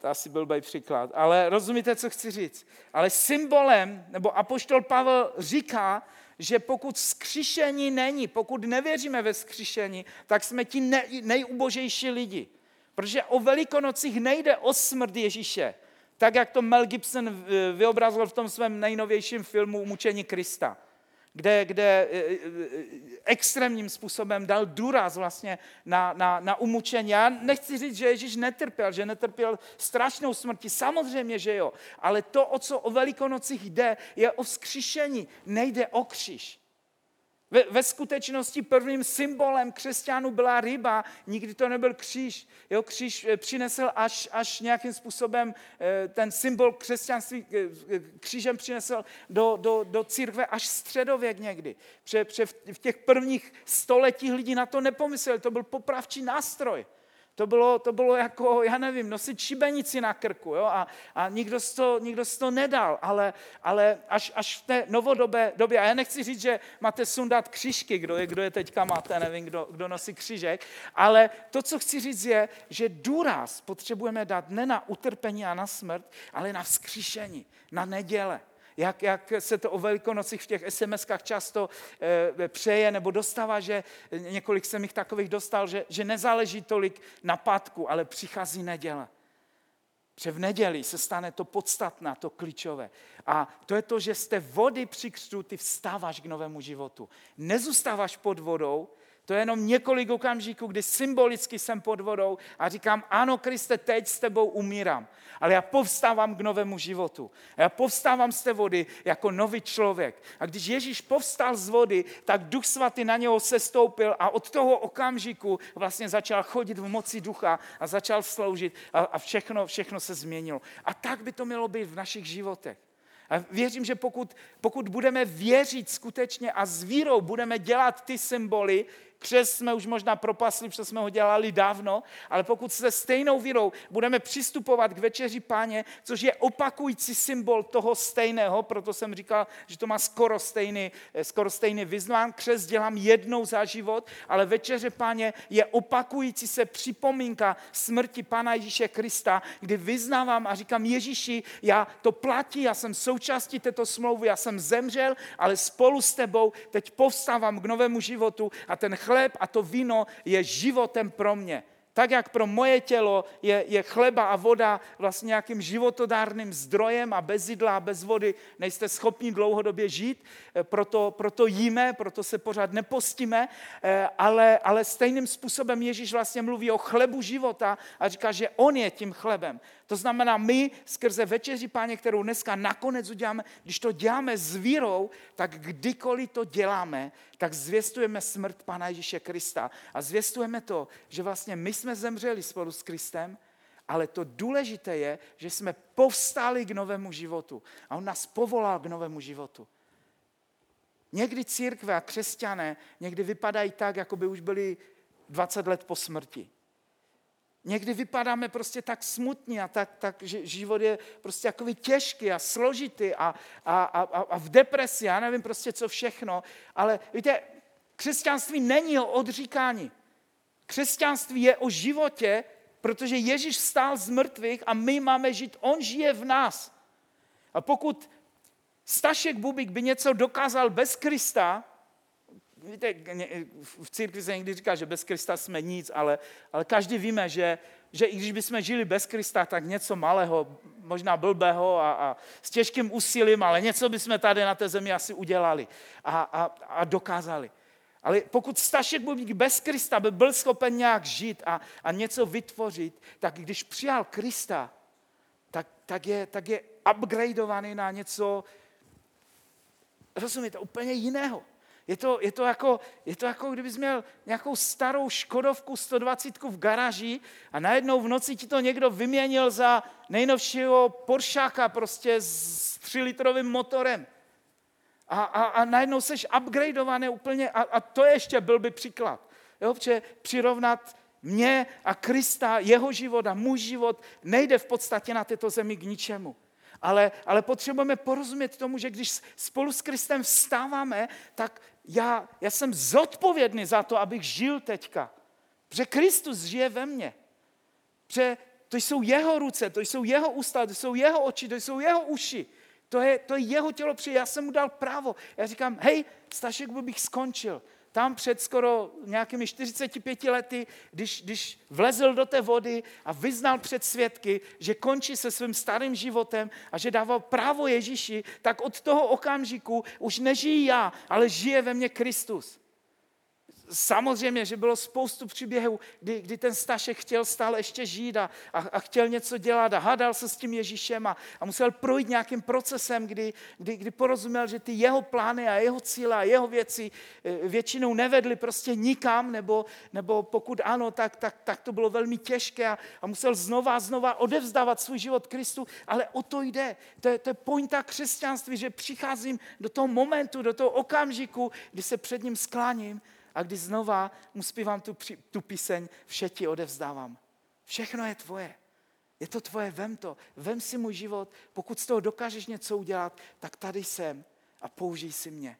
To asi byl by příklad. Ale rozumíte, co chci říct? Ale symbolem, nebo apoštol Pavel říká, že pokud skřišení není, pokud nevěříme ve skřišení, tak jsme ti nejubožejší lidi. Protože o velikonocích nejde o smrt Ježíše, tak jak to Mel Gibson vyobrazil v tom svém nejnovějším filmu Umučení Krista kde, kde e, e, extrémním způsobem dal důraz vlastně na, na, na umučení. Já nechci říct, že Ježíš netrpěl, že netrpěl strašnou smrti, samozřejmě, že jo, ale to, o co o velikonocích jde, je o vzkříšení, nejde o kříž. Ve, ve skutečnosti prvním symbolem křesťanů byla ryba, nikdy to nebyl kříž. Jo, kříž eh, přinesl až, až nějakým způsobem eh, ten symbol křesťanství eh, křížem přinesl do, do, do církve až středověk někdy. Pře, pře v těch prvních stoletích lidi na to nepomysleli, to byl popravčí nástroj. To bylo, to bylo jako, já nevím, nosit šibenici na krku jo? A, a nikdo, z to, nikdo z to nedal, ale, ale až, až v té novodobé době, a já nechci říct, že máte sundat křížky, kdo je, kdo je teďka máte, nevím, kdo, kdo nosí křížek, ale to, co chci říct je, že důraz potřebujeme dát ne na utrpení a na smrt, ale na vzkříšení, na neděle jak, jak se to o velikonocích v těch SMS-kách často e, přeje nebo dostává, že několik jsem jich takových dostal, že, že nezáleží tolik na pátku, ale přichází neděle. Že v neděli se stane to podstatné, to klíčové. A to je to, že z té vody při křtu ty vstáváš k novému životu. Nezůstáváš pod vodou, to je jenom několik okamžiků, kdy symbolicky jsem pod vodou a říkám, ano, Kriste, teď s tebou umírám, ale já povstávám k novému životu. Já povstávám z té vody jako nový člověk. A když Ježíš povstal z vody, tak Duch Svatý na něho sestoupil a od toho okamžiku vlastně začal chodit v moci ducha a začal sloužit a, a všechno, všechno se změnilo. A tak by to mělo být v našich životech. A věřím, že pokud, pokud budeme věřit skutečně a s vírou budeme dělat ty symboly, Křes jsme už možná propasli, protože jsme ho dělali dávno, ale pokud se stejnou vírou budeme přistupovat k večeři páně, což je opakující symbol toho stejného, proto jsem říkal, že to má skoro stejný, skoro stejný vyznán. Křes dělám jednou za život, ale večeře páně je opakující se připomínka smrti Pána Ježíše Krista, kdy vyznávám a říkám Ježíši, já to platí, já jsem součástí této smlouvy, já jsem zemřel, ale spolu s tebou teď povstávám k novému životu a ten chléb a to víno je životem pro mě. Tak jak pro moje tělo je, je chleba a voda vlastně nějakým životodárným zdrojem a bez jídla a bez vody nejste schopni dlouhodobě žít, eh, proto, proto jíme, proto se pořád nepostíme, eh, ale, ale stejným způsobem Ježíš vlastně mluví o chlebu života a říká, že on je tím chlebem. To znamená, my skrze večeři páně, kterou dneska nakonec uděláme, když to děláme s vírou, tak kdykoliv to děláme, tak zvěstujeme smrt Pána Ježíše Krista. A zvěstujeme to, že vlastně my jsme zemřeli spolu s Kristem, ale to důležité je, že jsme povstali k novému životu. A on nás povolal k novému životu. Někdy církve a křesťané někdy vypadají tak, jako by už byli 20 let po smrti. Někdy vypadáme prostě tak smutně a tak, tak že život je prostě takový těžký a složitý a, a, a, a v depresi, já nevím prostě co všechno, ale víte, křesťanství není o odříkání. Křesťanství je o životě, protože Ježíš stál z mrtvých a my máme žít, on žije v nás. A pokud Stašek Bubik by něco dokázal bez Krista, víte, v církvi se někdy říká, že bez Krista jsme nic, ale, ale každý víme, že, že i když bychom žili bez Krista, tak něco malého, možná blbého a, a s těžkým úsilím, ale něco bychom tady na té zemi asi udělali a, a, a dokázali. Ale pokud Stašek Bubík bez Krista by byl schopen nějak žít a, a něco vytvořit, tak když přijal Krista, tak, tak, je, tak je upgradeovaný na něco, rozumíte, úplně jiného. Je to, je, to jako, je to jako, kdybys měl nějakou starou Škodovku 120 v garáži a najednou v noci ti to někdo vyměnil za nejnovšího Poršáka prostě s 3-litrovým motorem. A, a, a najednou seš upgradeovaný úplně a, a to je ještě byl by příklad. Jo, přirovnat mě a Krista, jeho život a můj život nejde v podstatě na této zemi k ničemu. Ale, ale potřebujeme porozumět tomu, že když spolu s Kristem vstáváme, tak já, já jsem zodpovědný za to, abych žil teďka. Protože Kristus žije ve mně. Protože to jsou jeho ruce, to jsou jeho ústa, to jsou jeho oči, to jsou jeho uši. To je, to je jeho tělo, protože já jsem mu dal právo. Já říkám, hej, Stašek bych skončil tam před skoro nějakými 45 lety, když, když vlezl do té vody a vyznal před svědky, že končí se svým starým životem a že dával právo Ježíši, tak od toho okamžiku už nežijí já, ale žije ve mně Kristus. Samozřejmě, že bylo spoustu příběhů, kdy, kdy ten Stašek chtěl stále ještě žít a, a, a chtěl něco dělat a hádal se s tím Ježíšem a, a musel projít nějakým procesem, kdy, kdy, kdy porozuměl, že ty jeho plány a jeho cíle a jeho věci eh, většinou nevedly prostě nikam, nebo, nebo pokud ano, tak, tak, tak to bylo velmi těžké a, a musel znova a znova odevzdávat svůj život Kristu, ale o to jde. To je, to je pointa křesťanství, že přicházím do toho momentu, do toho okamžiku, kdy se před ním skláním a když znova mu zpívám tu, tu píseň, vše ti odevzdávám. Všechno je tvoje. Je to tvoje, vem to. Vem si můj život. Pokud z toho dokážeš něco udělat, tak tady jsem a použij si mě.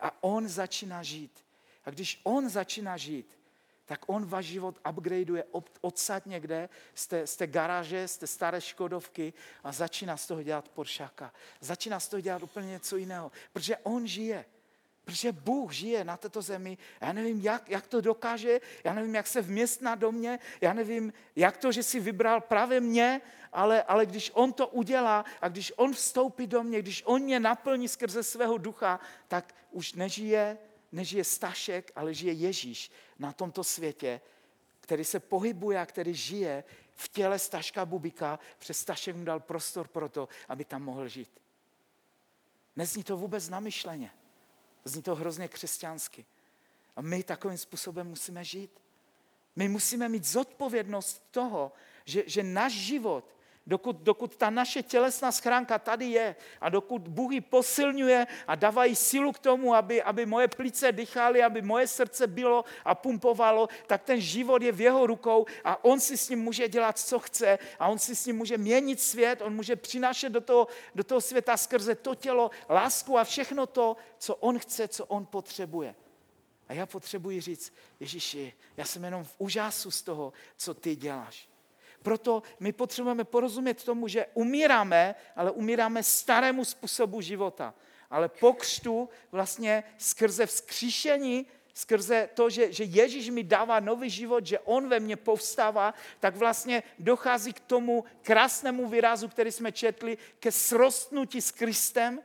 A on začíná žít. A když on začíná žít, tak on váš život upgradeuje odsad někde z té, z té garáže, z té staré Škodovky a začíná z toho dělat Poršáka. Začíná z toho dělat úplně něco jiného, protože on žije. Protože Bůh žije na této zemi. Já nevím, jak, jak to dokáže, já nevím, jak se vměstná do mě, já nevím, jak to, že si vybral právě mě, ale, ale když On to udělá a když On vstoupí do mě, když On mě naplní skrze svého ducha, tak už nežije, nežije Stašek, ale žije Ježíš na tomto světě, který se pohybuje a který žije v těle Staška Bubika, přes Stašek mu dal prostor pro to, aby tam mohl žít. Nezní to vůbec namyšleně. Zní to hrozně křesťansky. A my takovým způsobem musíme žít. My musíme mít zodpovědnost toho, že, že náš život, dokud, dokud ta naše tělesná schránka tady je a dokud Bůh ji posilňuje a dávají sílu k tomu, aby, aby moje plíce dýchaly, aby moje srdce bylo a pumpovalo, tak ten život je v jeho rukou a on si s ním může dělat, co chce a on si s ním může měnit svět, on může přinášet do toho, do toho světa skrze to tělo lásku a všechno to, co on chce, co on potřebuje. A já potřebuji říct, Ježíši, já jsem jenom v úžasu z toho, co ty děláš. Proto my potřebujeme porozumět tomu, že umíráme, ale umíráme starému způsobu života. Ale po křtu vlastně skrze vzkříšení, skrze to, že, že Ježíš mi dává nový život, že On ve mně povstává, tak vlastně dochází k tomu krásnému výrazu, který jsme četli, ke srostnutí s Kristem,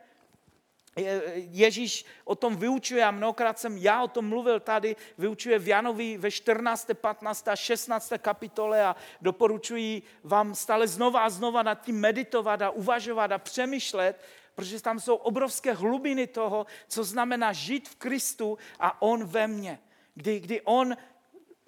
Ježíš o tom vyučuje a mnohokrát jsem já o tom mluvil tady, vyučuje v Janovi ve 14., 15. a 16. kapitole a doporučuji vám stále znova a znova nad tím meditovat a uvažovat a přemýšlet, protože tam jsou obrovské hlubiny toho, co znamená žít v Kristu a On ve mně. Kdy, kdy On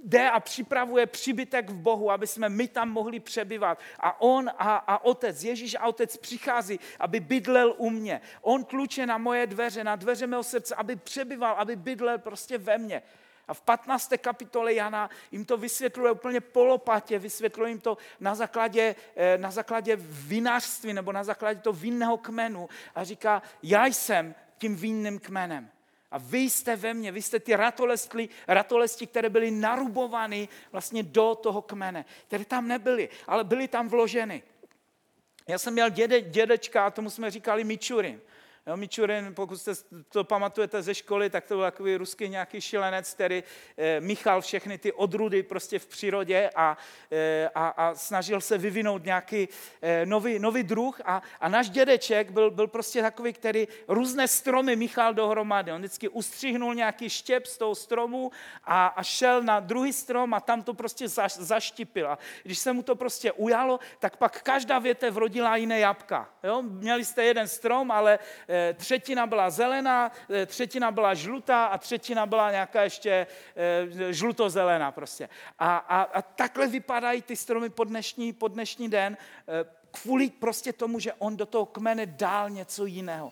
jde a připravuje přibytek v Bohu, aby jsme my tam mohli přebyvat. A on a, a otec, Ježíš a otec přichází, aby bydlel u mě. On kluče na moje dveře, na dveře mého srdce, aby přebyval, aby bydlel prostě ve mně. A v 15. kapitole Jana jim to vysvětluje úplně polopatě, vysvětluje jim to na základě, eh, na základě vinařství nebo na základě toho vinného kmenu a říká, já jsem tím vinným kmenem. A vy jste ve mně, vy jste ty ratolesti, ratolesti, které byly narubovány vlastně do toho kmene, které tam nebyly, ale byly tam vloženy. Já jsem měl děde, dědečka, tomu jsme říkali Mičurin. Jo, Mičurin, pokud jste to pamatujete ze školy, tak to byl takový ruský nějaký šilenec, který e, míchal všechny ty odrudy prostě v přírodě a, e, a, a snažil se vyvinout nějaký e, nový, nový druh. A, a náš dědeček byl, byl prostě takový, který různé stromy míchal dohromady. On vždycky ustřihnul nějaký štěp z toho stromu a, a šel na druhý strom a tam to prostě za, zaštipil. A když se mu to prostě ujalo, tak pak každá větev rodila jiné jabka. Jo? Měli jste jeden strom, ale třetina byla zelená, eh, třetina byla žlutá a třetina byla nějaká ještě eh, žlutozelená prostě. A, a, a takhle vypadají ty stromy pod dnešní, pod dnešní den kvůli prostě tomu, že on do toho kmene dál něco jiného.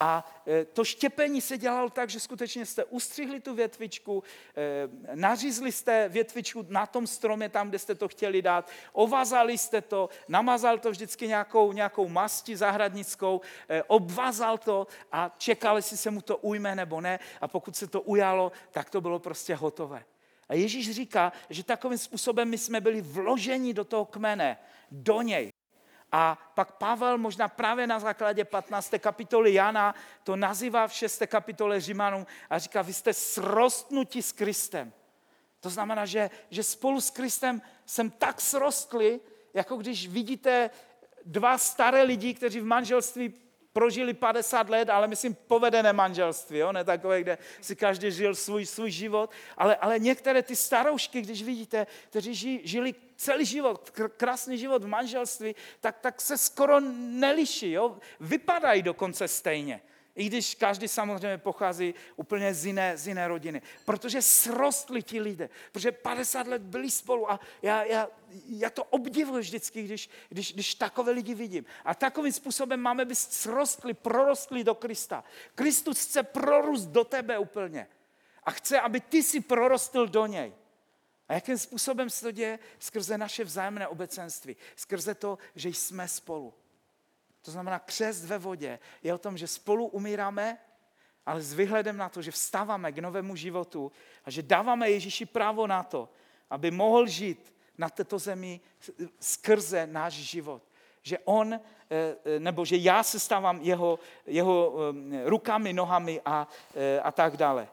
A e, to štěpení se dělalo tak, že skutečně jste ustřihli tu větvičku, e, nařízli jste větvičku na tom stromě, tam, kde jste to chtěli dát, ovazali jste to, namazal to vždycky nějakou, nějakou masti zahradnickou, e, obvazal to a čekali, jestli se mu to ujme nebo ne. A pokud se to ujalo, tak to bylo prostě hotové. A Ježíš říká, že takovým způsobem my jsme byli vloženi do toho kmene, do něj. A pak Pavel možná právě na základě 15. kapitoly Jana to nazývá v 6. kapitole Římanům a říká, vy jste srostnutí s Kristem. To znamená, že, že spolu s Kristem jsem tak srostli, jako když vidíte dva staré lidi, kteří v manželství prožili 50 let, ale myslím povedené manželství, jo? ne takové, kde si každý žil svůj, svůj život, ale, ale některé ty staroušky, když vidíte, kteří ži, žili celý život, krásný život v manželství, tak, tak se skoro neliší, jo? vypadají dokonce stejně. I když každý samozřejmě pochází úplně z jiné, z jiné rodiny. Protože srostli ti lidé. Protože 50 let byli spolu a já, já, já to obdivuji vždycky, když, když, když takové lidi vidím. A takovým způsobem máme být srostli, prorostli do Krista. Kristus chce prorůst do tebe úplně. A chce, aby ty si prorostl do něj. A jakým způsobem se to děje? Skrze naše vzájemné obecenství. Skrze to, že jsme spolu. To znamená, křest ve vodě je o tom, že spolu umíráme, ale s vyhledem na to, že vstáváme k novému životu a že dáváme Ježíši právo na to, aby mohl žít na této zemi skrze náš život. Že on, eh, eh, nebo že já se stávám jeho, jeho eh, rukami, nohami a, a tak dále.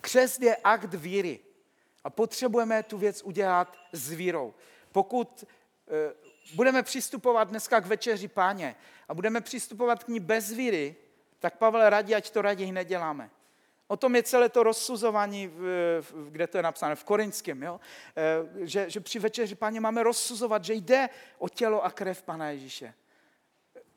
Křest je akt víry a potřebujeme tu věc udělat s vírou. Pokud budeme přistupovat dneska k večeři páně a budeme přistupovat k ní bez víry, tak Pavel radí, ať to raději neděláme. O tom je celé to rozsuzování, kde to je napsáno, v Korinském, jo? E, že, že při večeři páně máme rozsuzovat, že jde o tělo a krev Pana Ježíše.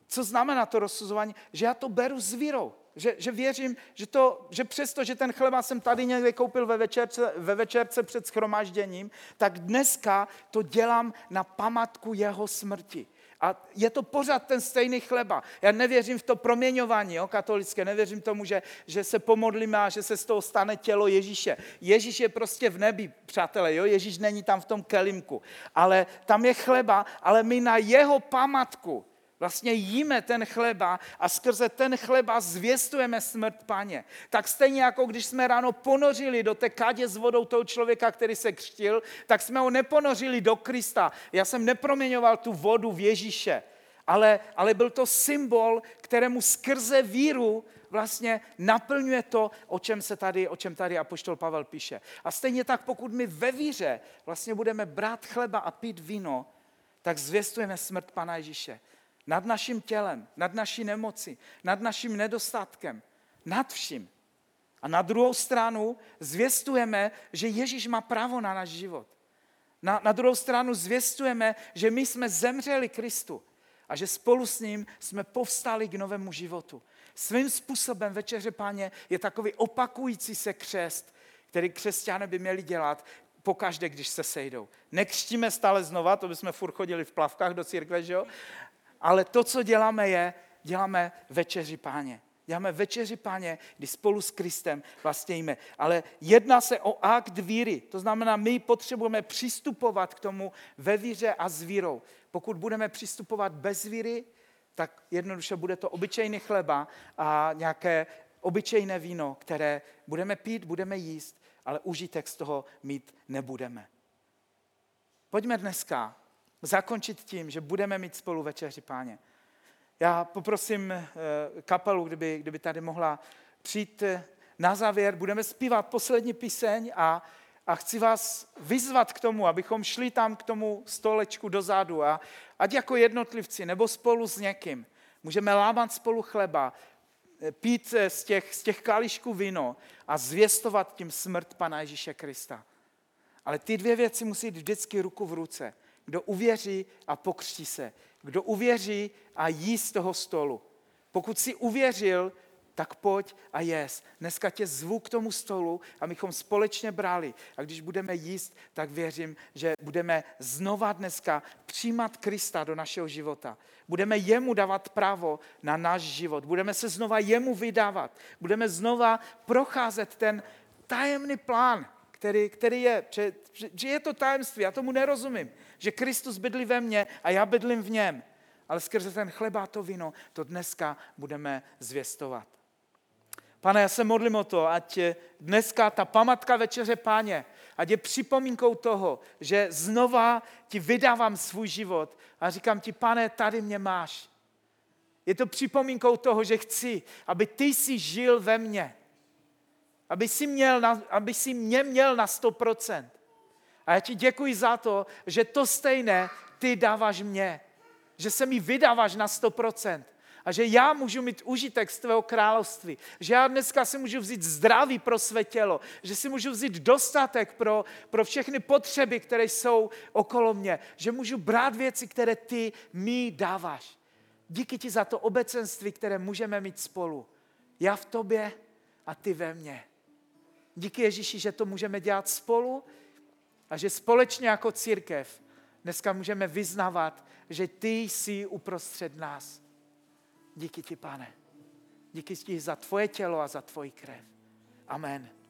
Co znamená to rozsuzování? Že já to beru s vírou. Že, že věřím, že, to, že přesto, že ten chleba jsem tady někde koupil ve večerce, ve večerce před schromážděním, tak dneska to dělám na památku jeho smrti. A je to pořád ten stejný chleba. Já nevěřím v to proměňování jo, katolické, nevěřím tomu, že, že se pomodlíme a že se z toho stane tělo Ježíše. Ježíš je prostě v nebi, přátelé, jo? Ježíš není tam v tom kelimku. Ale tam je chleba, ale my na jeho památku Vlastně jíme ten chleba a skrze ten chleba zvěstujeme smrt paně. Tak stejně jako když jsme ráno ponořili do té kadě s vodou toho člověka, který se křtil, tak jsme ho neponořili do Krista. Já jsem neproměňoval tu vodu v Ježíše, ale, ale byl to symbol, kterému skrze víru vlastně naplňuje to, o čem, se tady, o čem tady apoštol Pavel píše. A stejně tak, pokud my ve víře vlastně budeme brát chleba a pít víno, tak zvěstujeme smrt Pana Ježíše nad naším tělem, nad naší nemocí, nad naším nedostatkem, nad vším. A na druhou stranu zvěstujeme, že Ježíš má právo na náš život. Na, na druhou stranu zvěstujeme, že my jsme zemřeli Kristu a že spolu s ním jsme povstali k novému životu. Svým způsobem večeře páně je takový opakující se křest, který křesťané by měli dělat pokaždé, když se sejdou. Nekřtíme stále znova, to bychom furt chodili v plavkách do církve, že jo? Ale to, co děláme, je, děláme večeři páně. Děláme večeři páně, kdy spolu s Kristem vlastně jíme. Ale jedná se o akt víry. To znamená, my potřebujeme přistupovat k tomu ve víře a s vírou. Pokud budeme přistupovat bez víry, tak jednoduše bude to obyčejný chleba a nějaké obyčejné víno, které budeme pít, budeme jíst, ale užitek z toho mít nebudeme. Pojďme dneska zakončit tím, že budeme mít spolu večeři páně. Já poprosím eh, kapelu, kdyby, kdyby tady mohla přijít eh, na závěr. Budeme zpívat poslední píseň a, a chci vás vyzvat k tomu, abychom šli tam k tomu stolečku dozadu a ať jako jednotlivci nebo spolu s někým. Můžeme lámat spolu chleba, eh, pít z těch, z těch kališků víno a zvěstovat tím smrt Pana Ježíše Krista. Ale ty dvě věci musí jít vždycky ruku v ruce. Kdo uvěří a pokřtí se. Kdo uvěří a jí z toho stolu. Pokud jsi uvěřil, tak pojď a jes. Dneska tě zvu k tomu stolu, abychom společně brali. A když budeme jíst, tak věřím, že budeme znova dneska přijímat Krista do našeho života. Budeme jemu dávat právo na náš život. Budeme se znova jemu vydávat. Budeme znova procházet ten tajemný plán, který, který je, že, že je to tajemství, já tomu nerozumím, že Kristus bydlí ve mně a já bydlím v něm. Ale skrze ten chleba to víno, to dneska budeme zvěstovat. Pane, já se modlím o to, ať dneska ta pamatka večeře páně, ať je připomínkou toho, že znova ti vydávám svůj život a říkám ti, pane, tady mě máš. Je to připomínkou toho, že chci, aby ty si žil ve mně. Aby si, měl na, aby si mě měl na 100%. A já ti děkuji za to, že to stejné ty dáváš mě. Že se mi vydáváš na 100% a že já můžu mít užitek z tvého království, že já dneska si můžu vzít zdraví pro své tělo, že si můžu vzít dostatek pro, pro všechny potřeby, které jsou okolo mě, že můžu brát věci, které ty mi dáváš. Díky ti za to obecenství, které můžeme mít spolu. Já v tobě a ty ve mně. Díky Ježíši, že to můžeme dělat spolu a že společně jako církev dneska můžeme vyznavat, že ty jsi uprostřed nás. Díky ti, pane. Díky ti za tvoje tělo a za tvoji krev. Amen.